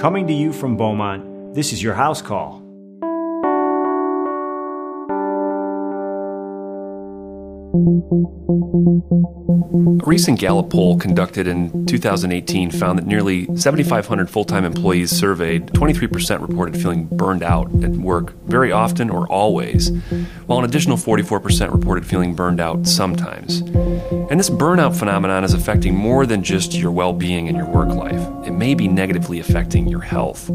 Coming to you from Beaumont, this is your house call. A recent Gallup poll conducted in 2018 found that nearly 7,500 full time employees surveyed, 23% reported feeling burned out at work very often or always, while an additional 44% reported feeling burned out sometimes. And this burnout phenomenon is affecting more than just your well being and your work life, it may be negatively affecting your health.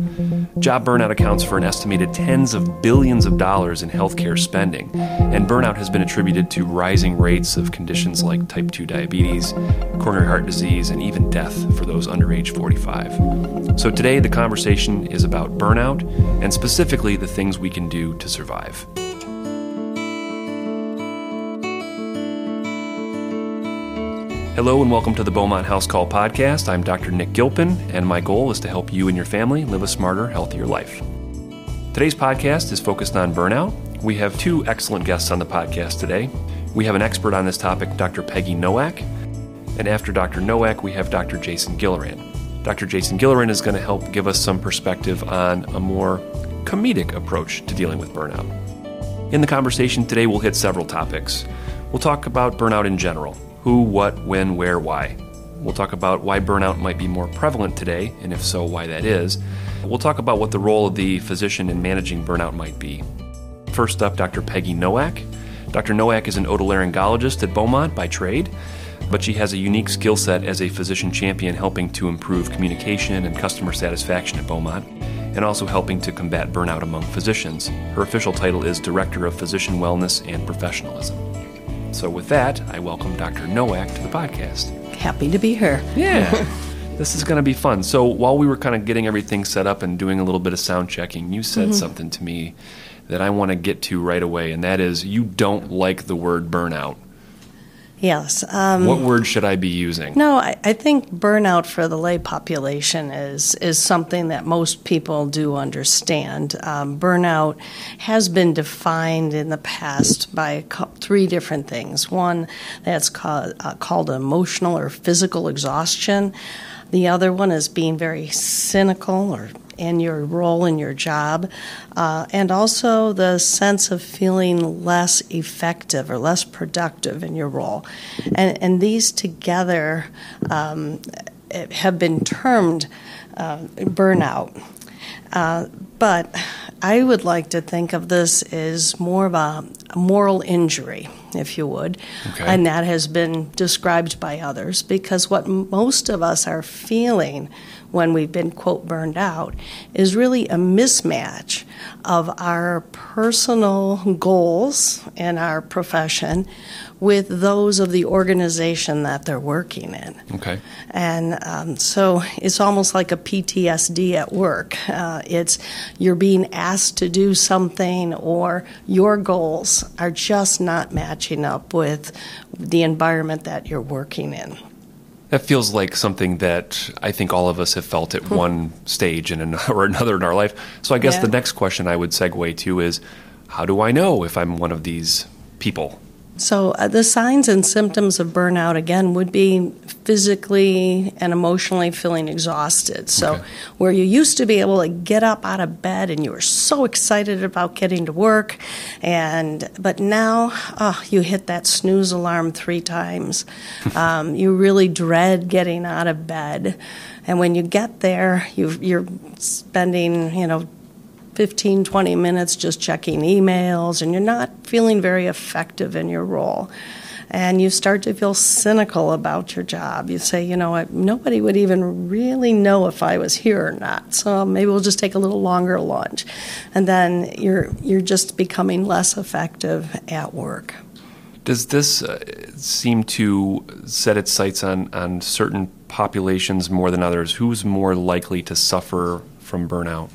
Job burnout accounts for an estimated tens of billions of dollars in healthcare spending, and burnout has been attributed to rising rates of conditions like type 2 diabetes, coronary heart disease, and even death for those under age 45. So today, the conversation is about burnout and specifically the things we can do to survive. Hello and welcome to the Beaumont House Call podcast. I'm Dr. Nick Gilpin, and my goal is to help you and your family live a smarter, healthier life. Today's podcast is focused on burnout. We have two excellent guests on the podcast today. We have an expert on this topic, Dr. Peggy Nowak, and after Dr. Nowak, we have Dr. Jason Gilleran. Dr. Jason Gilleran is going to help give us some perspective on a more comedic approach to dealing with burnout. In the conversation today, we'll hit several topics. We'll talk about burnout in general who, what, when, where, why. We'll talk about why burnout might be more prevalent today, and if so, why that is. We'll talk about what the role of the physician in managing burnout might be. First up, Dr. Peggy Nowak. Dr. Nowak is an otolaryngologist at Beaumont by trade, but she has a unique skill set as a physician champion helping to improve communication and customer satisfaction at Beaumont, and also helping to combat burnout among physicians. Her official title is Director of Physician Wellness and Professionalism. So, with that, I welcome Dr. Nowak to the podcast. Happy to be here. Yeah. this is going to be fun. So, while we were kind of getting everything set up and doing a little bit of sound checking, you said mm-hmm. something to me that I want to get to right away, and that is you don't like the word burnout. Yes. Um, what word should I be using? No, I, I, think burnout for the lay population is is something that most people do understand. Um, burnout has been defined in the past by three different things. One that's called, uh, called emotional or physical exhaustion. The other one is being very cynical or in your role in your job, uh, and also the sense of feeling less effective or less productive in your role. And, and these together um, have been termed uh, burnout. Uh, but I would like to think of this as more of a moral injury, if you would. Okay. And that has been described by others because what most of us are feeling when we've been, quote, burned out, is really a mismatch of our personal goals and our profession with those of the organization that they're working in. Okay. And um, so it's almost like a PTSD at work. Uh, it's you're being asked to do something, or your goals are just not matching up with the environment that you're working in. That feels like something that I think all of us have felt at hmm. one stage in or another in our life. So I guess yeah. the next question I would segue to is how do I know if I'm one of these people? So, uh, the signs and symptoms of burnout again would be physically and emotionally feeling exhausted. So, okay. where you used to be able to get up out of bed and you were so excited about getting to work, and but now oh, you hit that snooze alarm three times. um, you really dread getting out of bed. And when you get there, you, are spending, you know, 15, 20 minutes just checking emails, and you're not feeling very effective in your role. And you start to feel cynical about your job. You say, you know what, nobody would even really know if I was here or not. So maybe we'll just take a little longer lunch. And then you're, you're just becoming less effective at work. Does this uh, seem to set its sights on, on certain populations more than others? Who's more likely to suffer from burnout?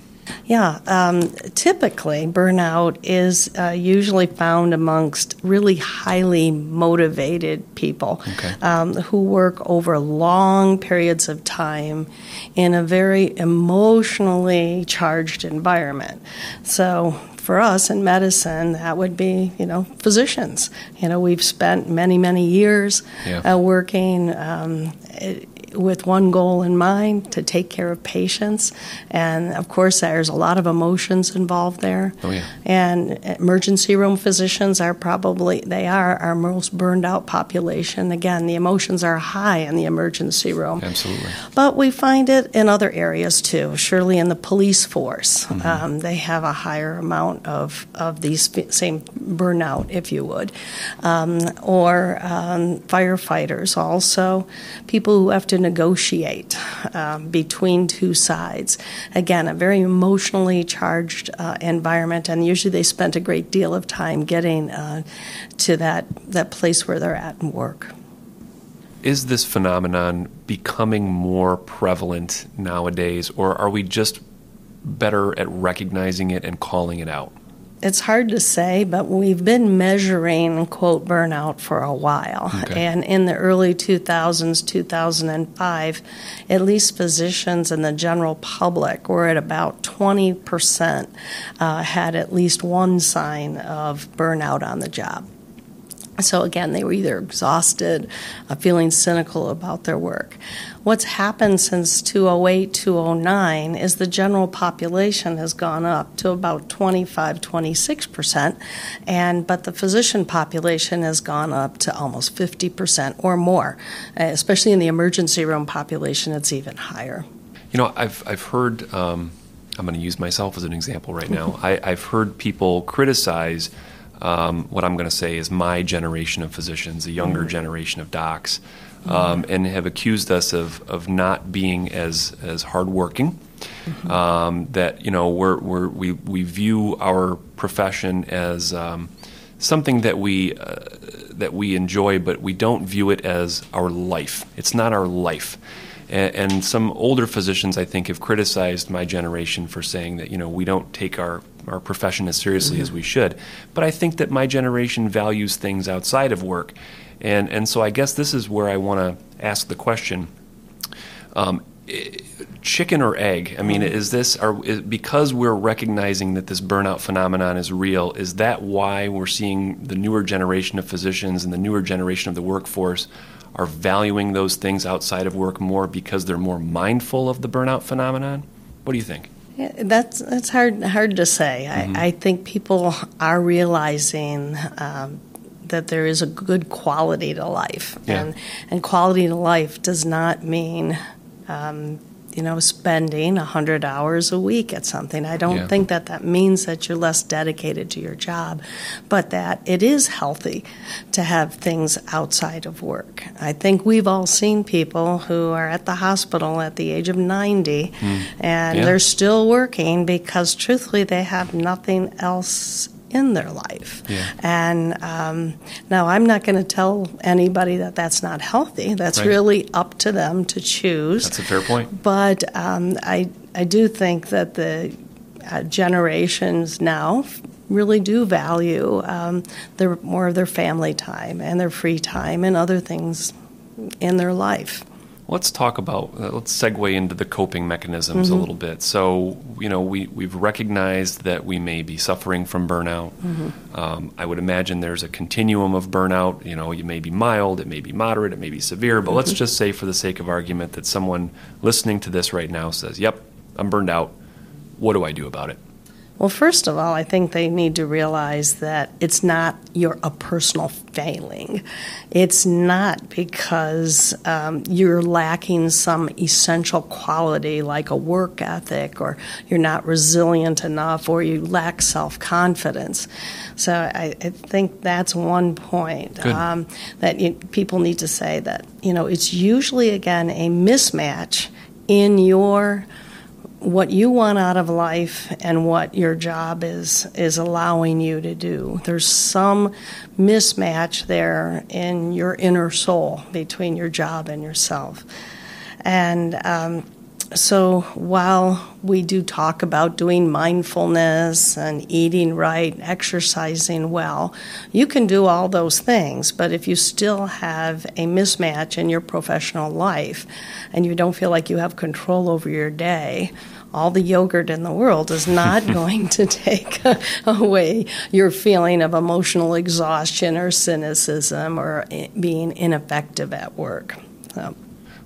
Yeah, um, typically burnout is uh, usually found amongst really highly motivated people okay. um, who work over long periods of time in a very emotionally charged environment. So, for us in medicine, that would be, you know, physicians. You know, we've spent many, many years yeah. uh, working um, with one goal in mind to take care of patients. And of course, there's a lot of emotions involved there. Oh, yeah. And emergency room physicians are probably, they are our most burned out population. Again, the emotions are high in the emergency room. Absolutely. But we find it in other areas too. Surely in the police force, Mm-hmm. um, they have a higher amount of, of these same burnout, if you would. Um, or um, firefighters, also people who have to negotiate um, between two sides. Again, a very emotionally charged uh, environment, and usually they spent a great deal of time getting uh, to that, that place where they're at and work. Is this phenomenon becoming more prevalent nowadays, or are we just better at recognizing it and calling it out? It's hard to say, but we've been measuring quote burnout for a while. Okay. And in the early 2000s, 2005, at least physicians and the general public were at about 20% uh, had at least one sign of burnout on the job. So again, they were either exhausted, uh, feeling cynical about their work. What's happened since 2008, 2009 is the general population has gone up to about 25, 26 percent, and but the physician population has gone up to almost 50 percent or more. Uh, especially in the emergency room population, it's even higher. You know, I've I've heard. Um, I'm going to use myself as an example right now. I, I've heard people criticize um, what I'm going to say is my generation of physicians, the younger generation of docs, um, and have accused us of of not being as as hardworking. Um, that you know we're, we're, we we view our profession as um, something that we uh, that we enjoy, but we don't view it as our life. It's not our life. And, and some older physicians, I think, have criticized my generation for saying that you know we don't take our our profession as seriously as we should. But I think that my generation values things outside of work, and and so I guess this is where I want to ask the question. Um, chicken or egg? I mean, is this are is, because we're recognizing that this burnout phenomenon is real? Is that why we're seeing the newer generation of physicians and the newer generation of the workforce are valuing those things outside of work more because they're more mindful of the burnout phenomenon? What do you think? Yeah, that's that's hard hard to say. I, I think people are realizing um, that there is a good quality to life, Yeah. and and quality to life does not mean. Um, you know, spending 100 hours a week at something. I don't Yeah. think that that means that you're less dedicated to your job, but that it is healthy to have things outside of work. I think we've all seen people who are at the hospital at the age of 90 hmm. and Yeah. they're still working because truthfully they have nothing else in their life. Yeah. And um, now I'm not going to tell anybody that that's not healthy. That's Right. really up to them to choose. That's a fair point. But um, I, I do think that the uh, generations now really do value um, their, more of their family time and their free time and other things in their life. Let's talk about, uh, let's segue into the coping mechanisms a little bit. So, you know, we, we've recognized that we may be suffering from burnout. Um, I would imagine there's a continuum of burnout. You know, it may be mild, it may be moderate, it may be severe, but let's just say, for the sake of argument, that someone listening to this right now says, Yep, I'm burned out. What do I do about it? Well, first of all, I think they need to realize that it's not your a personal failing. It's not because um, you're lacking some essential quality like a work ethic, or you're not resilient enough, or you lack self confidence. So I, I think that's one point um, that you, people need to say that you know it's usually again a mismatch in your what you want out of life and what your job is is allowing you to do. There's some mismatch there in your inner soul between your job and yourself. And um, so while we do talk about doing mindfulness and eating right, exercising well, you can do all those things. But if you still have a mismatch in your professional life and you don't feel like you have control over your day, all the yogurt in the world is not going to take away your feeling of emotional exhaustion or cynicism or being ineffective at work. So,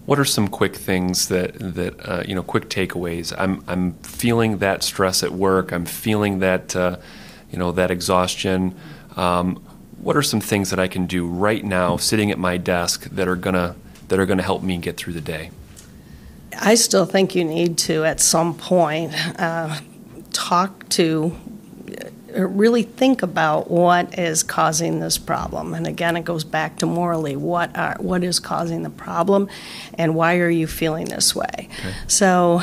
What are some quick things that that uh, you know, quick takeaways? I'm I'm feeling that stress at work. I'm feeling that uh, you know that exhaustion. Um, what are some things that I can do right now, sitting at my desk, that are gonna that are gonna help me get through the day? I still think you need to, at some point, uh, talk to really think about what is causing this problem. And again, it goes back to morally what are what is causing the problem, and why are you feeling this way? Okay. So,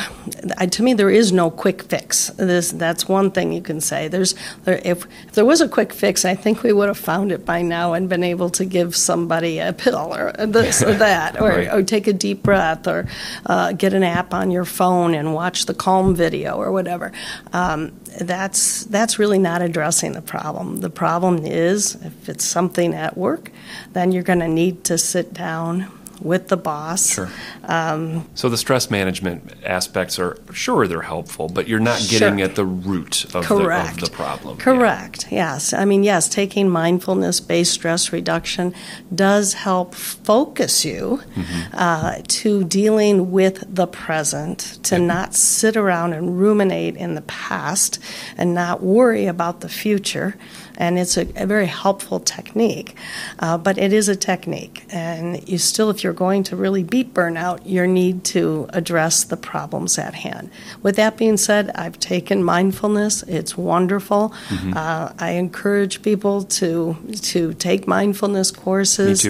to me, there is no quick fix. This that's one thing you can say. There's there, if, if there was a quick fix, I think we would have found it by now and been able to give somebody a pill or this or that, or, right. or take a deep breath, or uh, get an app on your phone and watch the Calm video or whatever. Um, that's that's really not addressing the problem. The problem is if it's something at work, then you're going to need to sit down with the boss. Sure. Um, so the stress management aspects are sure they're helpful, but you're not getting sure. at the root of, the, of the, problem. Correct. Yeah. Yes. I mean, yes, taking mindfulness-based stress reduction does help focus you mm-hmm. uh, to dealing with the present, to yep. not sit around and ruminate in the past and not worry about the future and it's a, a very helpful technique. Uh, but it is a technique, and you still, if you're going to really beat burnout, you need to address the problems at hand. With that being said, I've taken mindfulness; it's wonderful. Mm-hmm. Uh, I encourage people to to take mindfulness courses,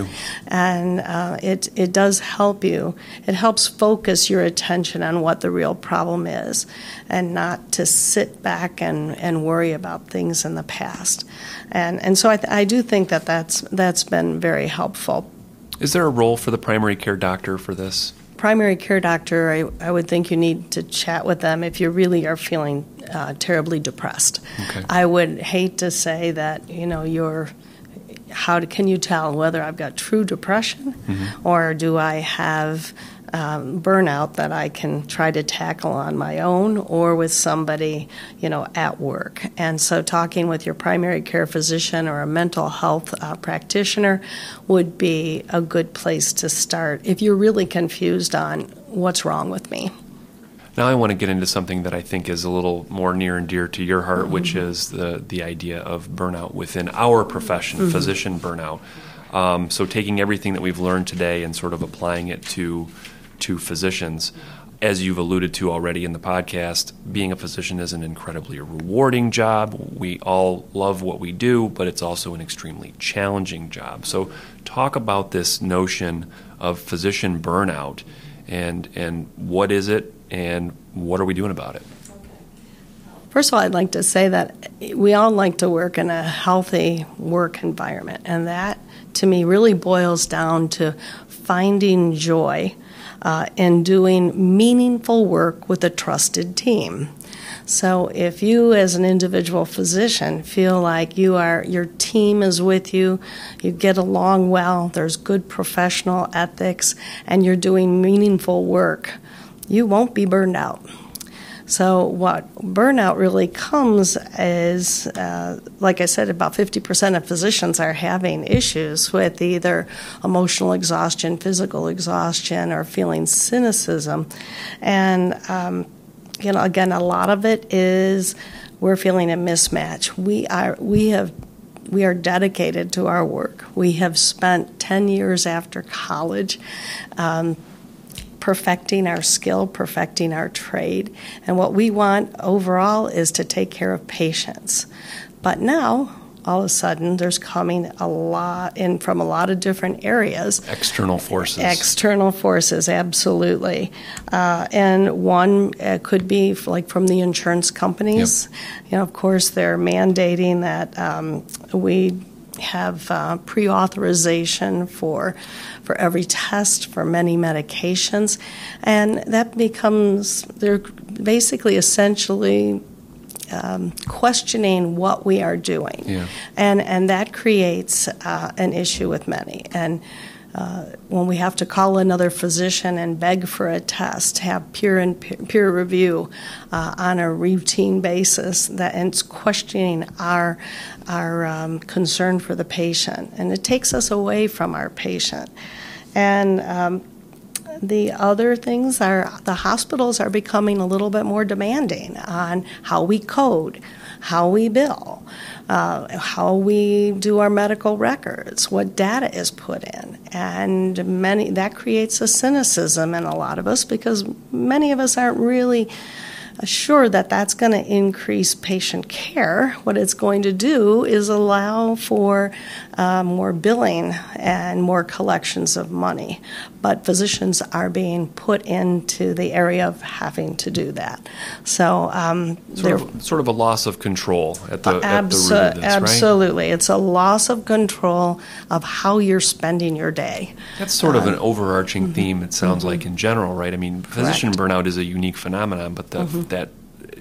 and uh, it it does help you. It helps focus your attention on what the real problem is, and not to sit back and, and worry about things in the past. And, and so I, th- I do think that that's, that's been very helpful. Is there a role for the primary care doctor for this? Primary care doctor, I, I would think you need to chat with them if you really are feeling uh, terribly depressed. Okay. I would hate to say that, you know, you're how can you tell whether I've got true depression mm-hmm. or do I have um, burnout that I can try to tackle on my own or with somebody, you know, at work. And so, talking with your primary care physician or a mental health uh, practitioner would be a good place to start if you're really confused on what's wrong with me. Now I want to get into something that I think is a little more near and dear to your heart, mm-hmm. which is the the idea of burnout within our profession, mm-hmm. physician burnout. Um, so taking everything that we've learned today and sort of applying it to to physicians. As you've alluded to already in the podcast, being a physician is an incredibly rewarding job. We all love what we do, but it's also an extremely challenging job. So, talk about this notion of physician burnout and, and what is it and what are we doing about it? First of all, I'd like to say that we all like to work in a healthy work environment, and that to me really boils down to finding joy uh, in doing meaningful work with a trusted team. So if you as an individual physician feel like you are your team is with you, you get along well, there's good professional ethics and you're doing meaningful work, you won't be burned out. So, what burnout really comes is, uh, like I said, about 50% of physicians are having issues with either emotional exhaustion, physical exhaustion, or feeling cynicism. And, um, you know, again, a lot of it is we're feeling a mismatch. We are, we have we are dedicated to our work. We have spent 10 years after college um, perfecting our skill, perfecting our trade. And what we want overall is to take care of patients. But now, all of a sudden there's coming a lot in from a lot of different areas external forces external forces absolutely uh, and one uh, could be like from the insurance companies yep. you know of course they're mandating that um, we have uh, pre-authorization for for every test for many medications, and that becomes they're basically essentially um, questioning what we are doing, yeah. and and that creates uh, an issue with many. And uh, when we have to call another physician and beg for a test, have peer and peer, review uh, on a routine basis, that and it's questioning our our um, concern for the patient, and it takes us away from our patient. And um, the other things are the hospitals are becoming a little bit more demanding on how we code, how we bill, uh, how we do our medical records, what data is put in, and many that creates a cynicism in a lot of us because many of us aren't really sure that that's going to increase patient care. What it's going to do is allow for uh, more billing and more collections of money. But physicians are being put into the area of having to do that. So um, sort, of, sort of a loss of control at the, abso- at the root of this, Absolutely. Right? It's a loss of control of how you're spending your day. That's sort of an um, overarching mm-hmm. theme, it sounds mm-hmm. like, in general, right? I mean, physician Correct. burnout is a unique phenomenon, but the, mm-hmm. That,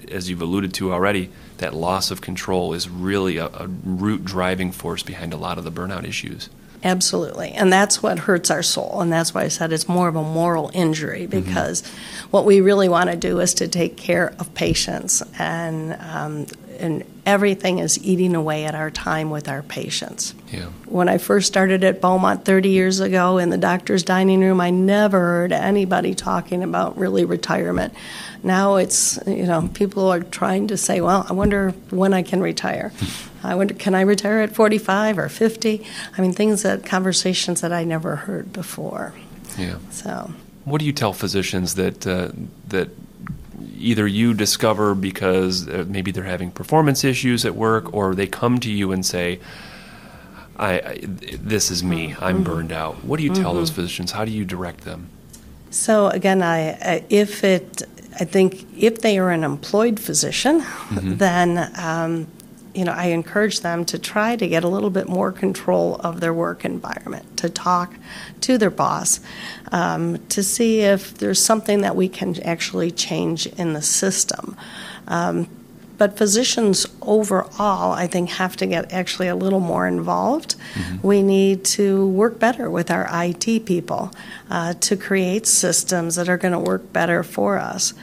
as you've alluded to already, that loss of control is really a, a root driving force behind a lot of the burnout issues. Absolutely. And that's what hurts our soul. And that's why I said it's more of a moral injury mm-hmm. because mm-hmm. what we really want to do is to take care of patients. And, um, and everything is eating away at our time with our patients. Yeah. When I first started at Beaumont 30 years ago in the doctor's dining room, I never heard anybody talking about really retirement. Now it's, you know, people are trying to say, well, I wonder when I can retire. I wonder, can I retire at 45 or 50? I mean, things that, conversations that I never heard before. Yeah. So. What do you tell physicians that, uh, that either you discover because uh, maybe they're having performance issues at work or they come to you and say, I, I this is me, I'm mm-hmm. burned out. What do you tell mm-hmm. those physicians? How do you direct them? So again, I, if it I think if they are an employed physician, mm-hmm. then um, you know I encourage them to try to get a little bit more control of their work environment, to talk to their boss, um, to see if there's something that we can actually change in the system. Um, but physicians overall, I think, have to get actually a little more involved. Mm-hmm. We need to work better with our IT people uh, to create systems that are going to work better for us.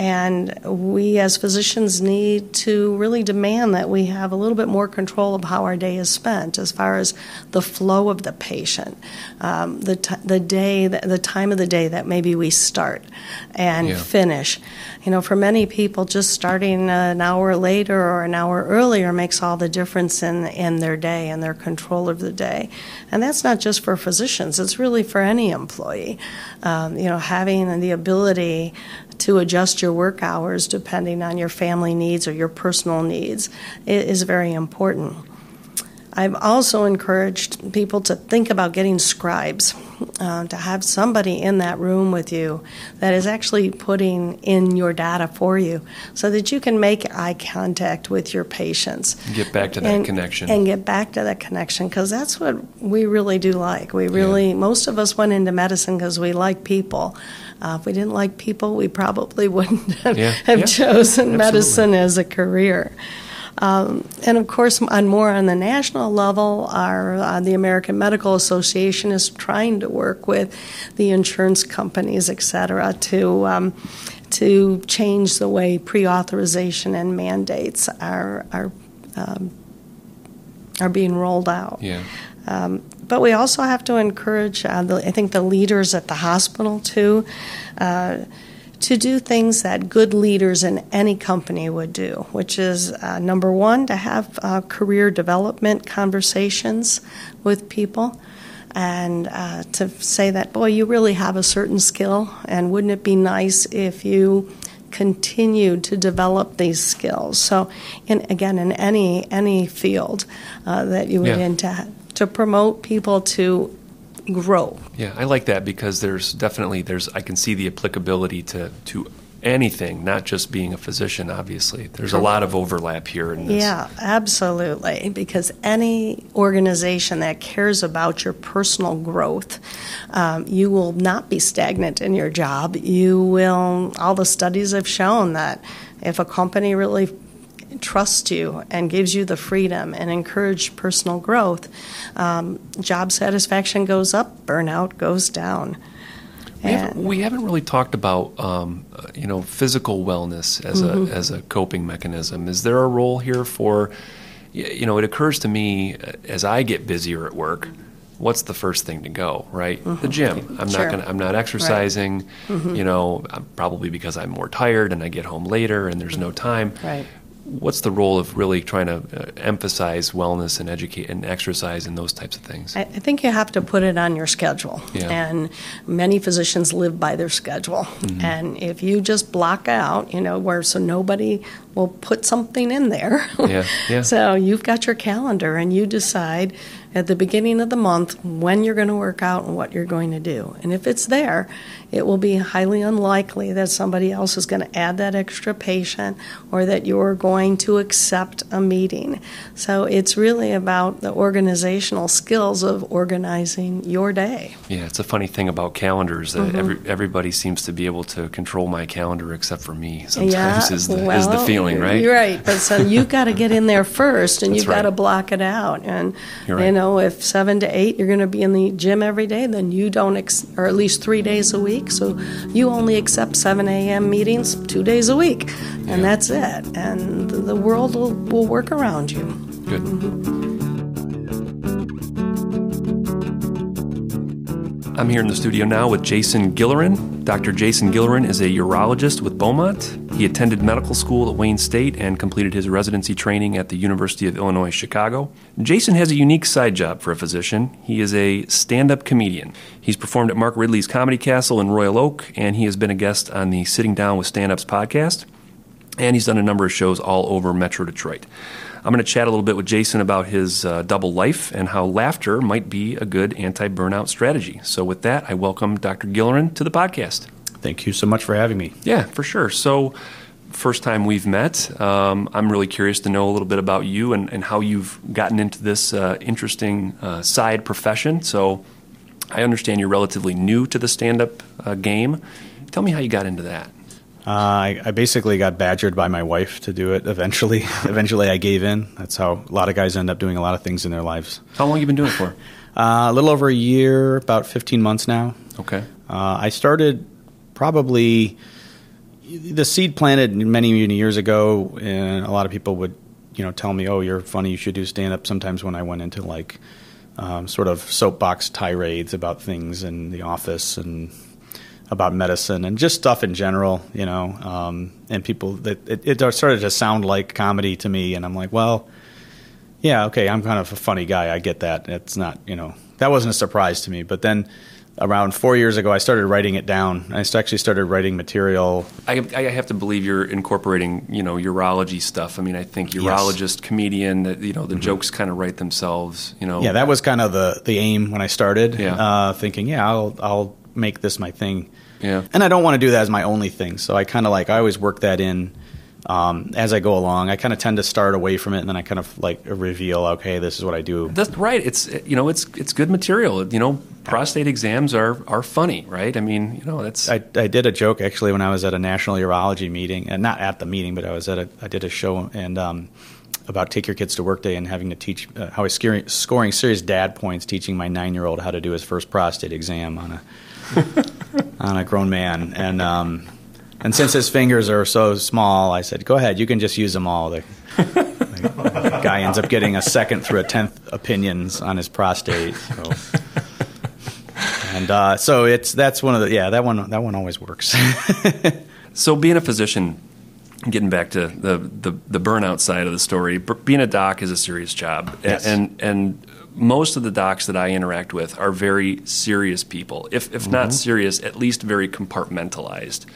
And we as physicians need to really demand that we have a little bit more control of how our day is spent as far as the flow of the patient, um, the, t- the day, the time of the day that maybe we start and yeah. finish. You know, for many people, just starting an hour later or an hour earlier makes all the difference in, in their day and their control of the day. And that's not just for physicians, it's really for any employee. Um, you know, having the ability to adjust your work hours depending on your family needs or your personal needs is very important. I've also encouraged people to think about getting scribes, uh, to have somebody in that room with you that is actually putting in your data for you so that you can make eye contact with your patients. Get back to that and, connection. And get back to that connection because that's what we really do like. We really, yeah. most of us went into medicine because we like people. Uh, if we didn't like people, we probably wouldn't have, yeah. have yeah. chosen Absolutely. medicine as a career. Um, and of course, on more on the national level, our uh, the American Medical Association is trying to work with the insurance companies, et cetera, to um, to change the way pre-authorization and mandates are are um, are being rolled out. Yeah. Um, but we also have to encourage, uh, the, I think, the leaders at the hospital too, uh, to do things that good leaders in any company would do, which is uh, number one, to have uh, career development conversations with people. And uh, to say that, boy, you really have a certain skill, and wouldn't it be nice if you continued to develop these skills. So, in, again, in any any field uh, that you would yeah. into to promote people to grow. Yeah, I like that because there's definitely there's I can see the applicability to to anything, not just being a physician, obviously. There's a lot of overlap here in this. Yeah, absolutely. Because any organization that cares about your personal growth, um, you will not be stagnant in your job. You will, all the studies have shown that if a company really trusts you and gives you the freedom and encourage personal growth, um, job satisfaction goes up, burnout goes down. We haven't, we haven't, really talked about um, you know physical wellness as mm-hmm. a as a coping mechanism. Is there a role here for you know? It occurs to me uh, as I get busier at work what's the first thing to go, right? The gym. I'm Sure. not gonna, I'm not exercising, you know, uh, probably because I'm more tired and I get home later and there's no time. Right. What's the role of really trying to uh, emphasize wellness and educate and exercise and those types of things? I, I think you have to put it on your schedule. Yeah. And many physicians live by their schedule. Mm-hmm. And if you just block out, you know, where so nobody will put something in there. Yeah, yeah. so you've got your calendar and you decide at the beginning of the month when you're going to work out and what you're going to do. And if it's there, it will be highly unlikely that somebody else is going to add that extra patient or that you're going to accept a meeting. So it's really about the organizational skills of organizing your day. Yeah, it's a funny thing about calendars Mm-hmm. that every, everybody seems to be able to control my calendar except for me. Sometimes yeah, is, the, is the feeling, right? You're right, but so you've got to get in there first, and That's you've got to block it out. And right. you know, if seven to eight, you're going to be in the gym every day, then you don't, ex- or at least three days a week. So you only accept seven a.m. meetings two days a week, and that's it. And the- world will, will work around you. Good. Mm-hmm. I'm here in the studio now with Jason Gilleran. Dr. Jason Gilleran is a urologist with Beaumont. He attended medical school at Wayne State and completed his residency training at the University of Illinois Chicago. Jason has a unique side job for a physician. He is a stand up comedian. He's performed at Mark Ridley's Comedy Castle in Royal Oak, and he has been a guest on the Sitting Down with Stand Ups podcast and he's done a number of shows all over Metro Detroit. I'm going to chat a little bit with Jason about his uh, double life and how laughter might be a good anti burnout strategy. So, with that, I welcome Dr. Gilleran to the podcast. Thank you so much for having me. Yeah, for sure. So, first time we've met, um, I'm really curious to know a little bit about you and, and how you've gotten into this uh, interesting uh, side profession. So, I understand you're relatively new to the stand up uh, game. Tell me how you got into that. Uh, I, I basically got badgered by my wife to do it. Eventually, eventually, I gave in. That's how a lot of guys end up doing a lot of things in their lives. How long have you been doing it for? Uh, a little over a year, about 15 months now. Okay. Uh, I started probably the seed planted many many years ago, and a lot of people would, you know, tell me, "Oh, you're funny. You should do stand up." Sometimes when I went into like um, sort of soapbox tirades about things in the office and about medicine and just stuff in general, you know, um, and people that it, it started to sound like comedy to me, and I'm like, well, yeah, okay, I'm kind of a funny guy. I get that. It's not, you know, that wasn't a surprise to me. But then around four years ago, I started writing it down. I actually started writing material. I, I have to believe you're incorporating, you know, urology stuff. I mean, I think urologist, comedian, that you know, the jokes kind of write themselves. You know, Mm-hmm. Yeah, that was kind of the, the aim when I started. Yeah. Uh, thinking, yeah, I'll I'll make this my thing. Yeah. And I don't want to do that as my only thing. So I kind of like I always work that in um, as I go along. I kind of tend to start away from it, and then I kind of like reveal, okay, this is what I do. That's right. It's you know, it's it's good material. You know, prostate exams are are funny, right? I mean, you know, that's I, I did a joke actually when I was at a national urology meeting, and not at the meeting, but I was at a I did a show and um, about take your kids to work day and having to teach uh, how I was scoring, scoring serious dad points, teaching my nine year old how to do his first prostate exam on a on a grown man, and um, and since his fingers are so small, I said, go ahead, you can just use them all. The, the guy ends up getting a second through a tenth opinions on his prostate. So. And uh, so it's that's one of the yeah that one that one always works. so. Being a physician, getting back to the the, the burnout side of the story, being a doc is a serious job, Yes. and and most of the docs that I interact with are very serious people. If if not serious, at least very compartmentalized.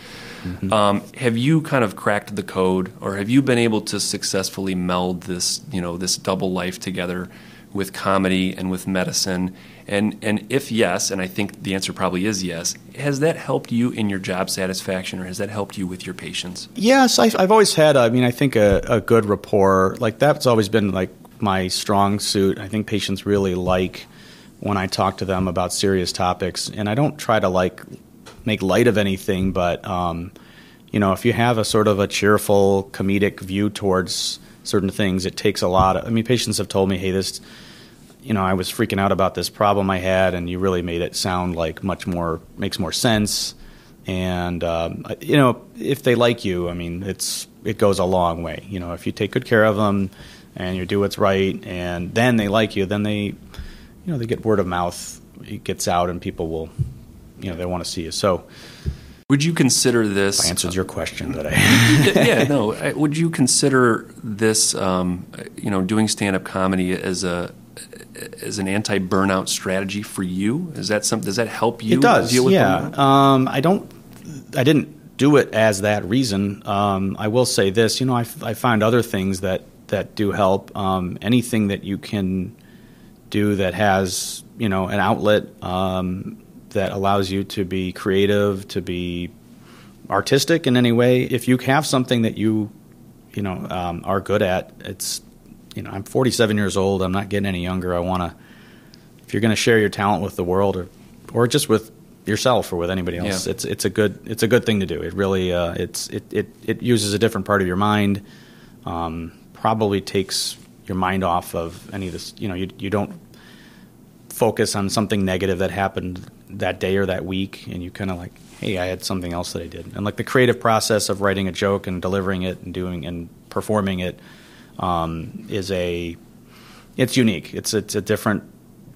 Um, have you kind of cracked the code, or have you been able to successfully meld this, you know, this double life together with comedy and with medicine? And and if yes, and I think the answer probably is yes, has that helped you in your job satisfaction, or has that helped you with your patients? yes, I, I've always had. I mean, I think a, a good rapport like that's always been like my strong suit. I think patients really like when I talk to them about serious topics, and I don't try to like make light of anything, but um, you know, if you have a sort of a cheerful, comedic view towards certain things, it takes a lot. Of, I mean, patients have told me, "Hey, this." you know, I was freaking out about this problem I had, and you really made it sound like much more makes more sense. And um, you know, if they like you, I mean, it's it goes a long way. You know, if you take good care of them and you do what's right, and then they like you, then they, you know they get word of mouth. It gets out, and people will, you know, they want to see you. So, would you consider this? I answered your question, that I. yeah, no. Would you consider this, um, you know, doing stand-up comedy as a as an anti-burnout strategy for you? Is that something? Does that help you? It does. Deal with yeah. Um, I don't. I didn't do it as that reason. Um, I will say this. You know, I, I find other things that that do help. Um, anything that you can do that has you know an outlet um, that allows you to be creative, to be artistic in any way. If you have something that you you know um, are good at, it's you know I'm 47 years old. I'm not getting any younger. I want to. If you're going to share your talent with the world, or or just with yourself or with anybody else, yeah. it's it's a good it's a good thing to do. It really uh, it's it, it it uses a different part of your mind. Um, probably takes your mind off of any of this. You know, you you don't focus on something negative that happened that day or that week, and you kind of like, hey, I had something else that I did, and like the creative process of writing a joke and delivering it and doing and performing it um, is a it's unique. It's it's a different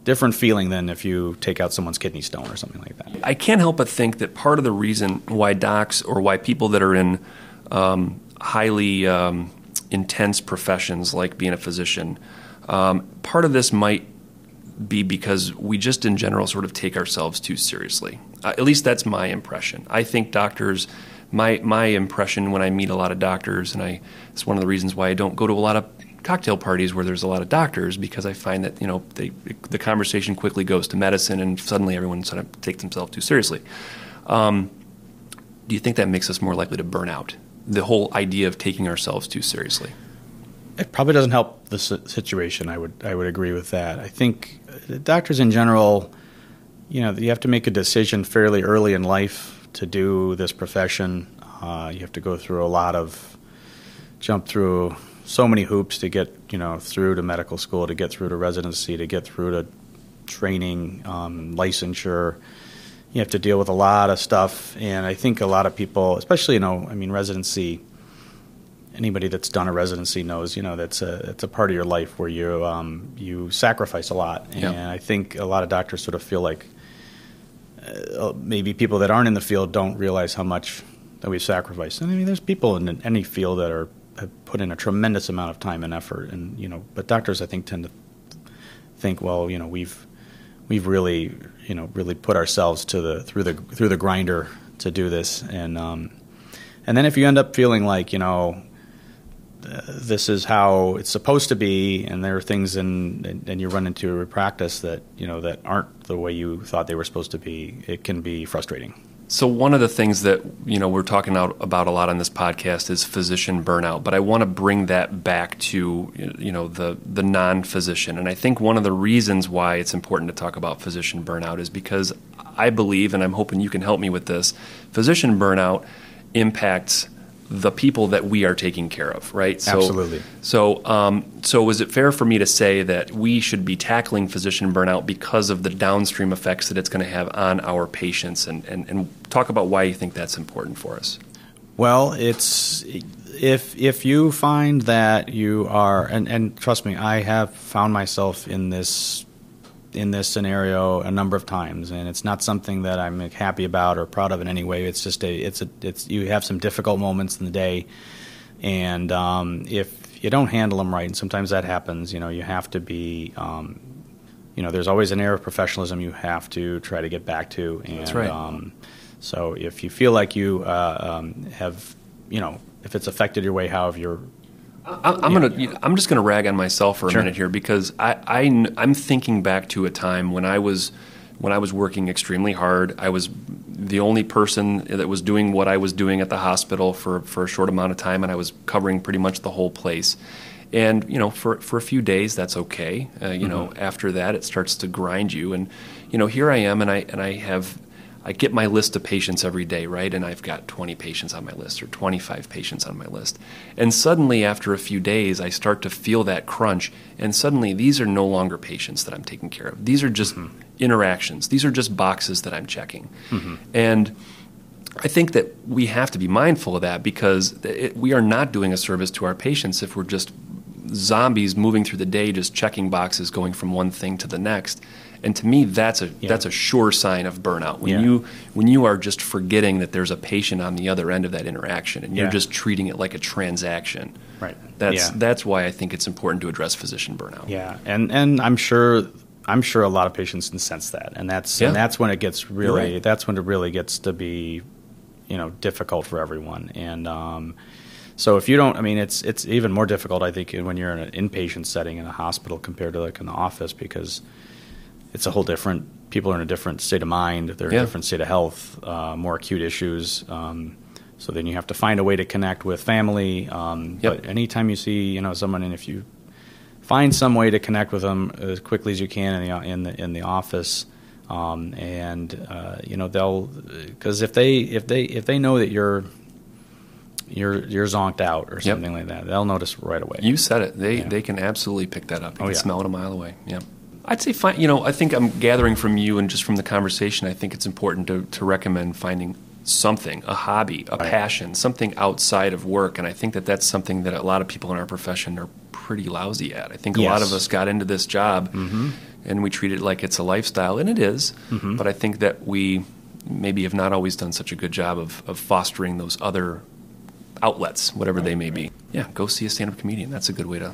different feeling than if you take out someone's kidney stone or something like that. I can't help but think that part of the reason why docs or why people that are in um, highly um, intense professions like being a physician. Um, part of this might be because we just in general sort of take ourselves too seriously. Uh, at least that's my impression. I think doctors, my my impression when I meet a lot of doctors, and I it's one of the reasons why I don't go to a lot of cocktail parties where there's a lot of doctors because I find that you know they, the conversation quickly goes to medicine and suddenly everyone sort of takes themselves too seriously. Um, do you think that makes us more likely to burn out? The whole idea of taking ourselves too seriously. It probably doesn't help the situation. I would I would agree with that. I think doctors in general, you know, you have to make a decision fairly early in life to do this profession. Uh, you have to go through a lot of jump through so many hoops to get you know through to medical school, to get through to residency, to get through to training, um, licensure you have to deal with a lot of stuff, and I think a lot of people, especially you know, I mean, residency. Anybody that's done a residency knows, you know, that's a it's a part of your life where you um, you sacrifice a lot, and yeah. I think a lot of doctors sort of feel like uh, maybe people that aren't in the field don't realize how much that we've sacrificed. And I mean, there's people in any field that are have put in a tremendous amount of time and effort, and you know, but doctors I think tend to think, well, you know, we've we've really you know really put ourselves to the through the through the grinder to do this. And um, and then if you end up feeling like you know this is how it's supposed to be and there are things in and you run into a practice that you know that aren't the way you thought they were supposed to be it can be frustrating so one of the things that you know we're talking about a lot on this podcast is physician burnout, but I want to bring that back to you know the the non-physician, and I think one of the reasons why it's important to talk about physician burnout is because I believe, and I'm hoping you can help me with this, physician burnout impacts the people that we are taking care of, right? So, Absolutely. So, um, so is it fair for me to say that we should be tackling physician burnout because of the downstream effects that it's going to have on our patients, and, and, and talk about why you think that's important for us? Well, it's if if you find that you are, and, and trust me, I have found myself in this in this scenario a number of times, and it's not something that I'm happy about or proud of in any way. It's just a it's a it's you have some difficult moments in the day, and um, if you don't handle them right, and sometimes that happens, you know, you have to be. Um, you know, there's always an air of professionalism you have to try to get back to, and That's right. um, so if you feel like you uh, um, have, you know, if it's affected your way, how have your I'm gonna. I'm just gonna rag on myself for a sure. minute here because I, I I'm thinking back to a time when I was when I was working extremely hard. I was the only person that was doing what I was doing at the hospital for for a short amount of time, and I was covering pretty much the whole place. And you know, for for a few days, that's okay. Uh, you mm-hmm. know, after that, it starts to grind you. And you know, here I am, and I and I have I get my list of patients every day, right? And I've got 20 patients on my list or 25 patients on my list. And suddenly, after a few days, I start to feel that crunch. And suddenly, these are no longer patients that I'm taking care of. These are just mm-hmm. interactions, these are just boxes that I'm checking. Mm-hmm. And I think that we have to be mindful of that because it, we are not doing a service to our patients if we're just zombies moving through the day, just checking boxes, going from one thing to the next. And to me, that's a Yeah. that's a sure sign of burnout when Yeah. you when you are just forgetting that there's a patient on the other end of that interaction, and you're Yeah. just treating it like a transaction. Right. That's that's why I think it's important to address physician burnout. Yeah, and and I'm sure I'm sure a lot of patients can sense that, and that's and that's when it gets really right. that's when it really gets to be, you know, difficult for everyone. And um, so if you don't, I mean, it's it's even more difficult, I think, when you're in an inpatient setting in a hospital compared to like in the office because it's a whole different. People are in a different state of mind. They're in a different state of health, uh, more acute issues. Um, so then you have to find a way to connect with family. Um, Yep. But anytime you see, you know, someone, and if you find some way to connect with them as quickly as you can in the in the in the office, um, and uh, you know they'll because if they if they if they know that you're you're you're zonked out or something like that, they'll notice right away. You said it. They Yeah. they can absolutely pick that up. They Oh, can yeah. smell it a mile away. Yeah. I'd say find, you know, I think I'm gathering from you and just from the conversation, I think it's important to, to recommend finding something, a hobby, a Right. passion, something outside of work. And I think that that's something that a lot of people in our profession are pretty lousy at. I think a lot of us got into this job mm-hmm. and we treat it like it's a lifestyle, and it is. Mm-hmm. But I think that we maybe have not always done such a good job of, of fostering those other outlets, whatever they may be. Yeah, go see a stand up comedian. That's a good way to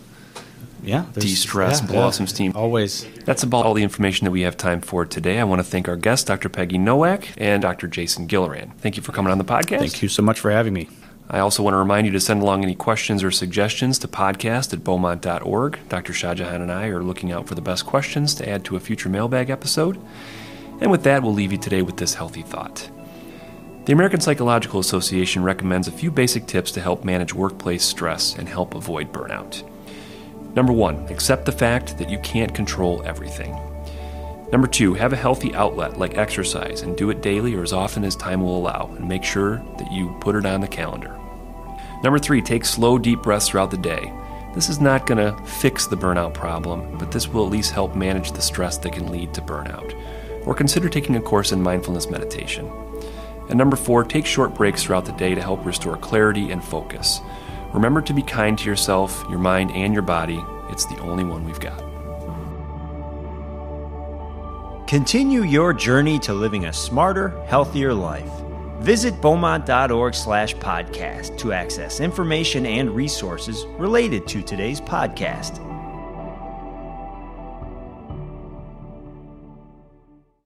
yeah, de-stress, blow off some steam. Always. That's about all the information that we have time for today. I want to thank our guests, Dr. Peggy Nowak and Dr. Jason Gilleran. Thank you for coming on the podcast. Thank you so much for having me. I also want to remind you to send along any questions or suggestions to podcast at beaumont.org. Dr. Shahjahan and I are looking out for the best questions to add to a future mailbag episode. And with that, we'll leave you today with this healthy thought. The American Psychological Association recommends a few basic tips to help manage workplace stress and help avoid burnout. Number one, accept the fact that you can't control everything. Number two, have a healthy outlet like exercise and do it daily or as often as time will allow, and make sure that you put it on the calendar. Number three, take slow, deep breaths throughout the day. This is not going to fix the burnout problem, but this will at least help manage the stress that can lead to burnout. Or consider taking a course in mindfulness meditation. And number four, take short breaks throughout the day to help restore clarity and focus. Remember to be kind to yourself, your mind, and your body. It's the only one we've got. Continue your journey to living a smarter, healthier life. Visit beaumont.org slash podcast to access information and resources related to today's podcast.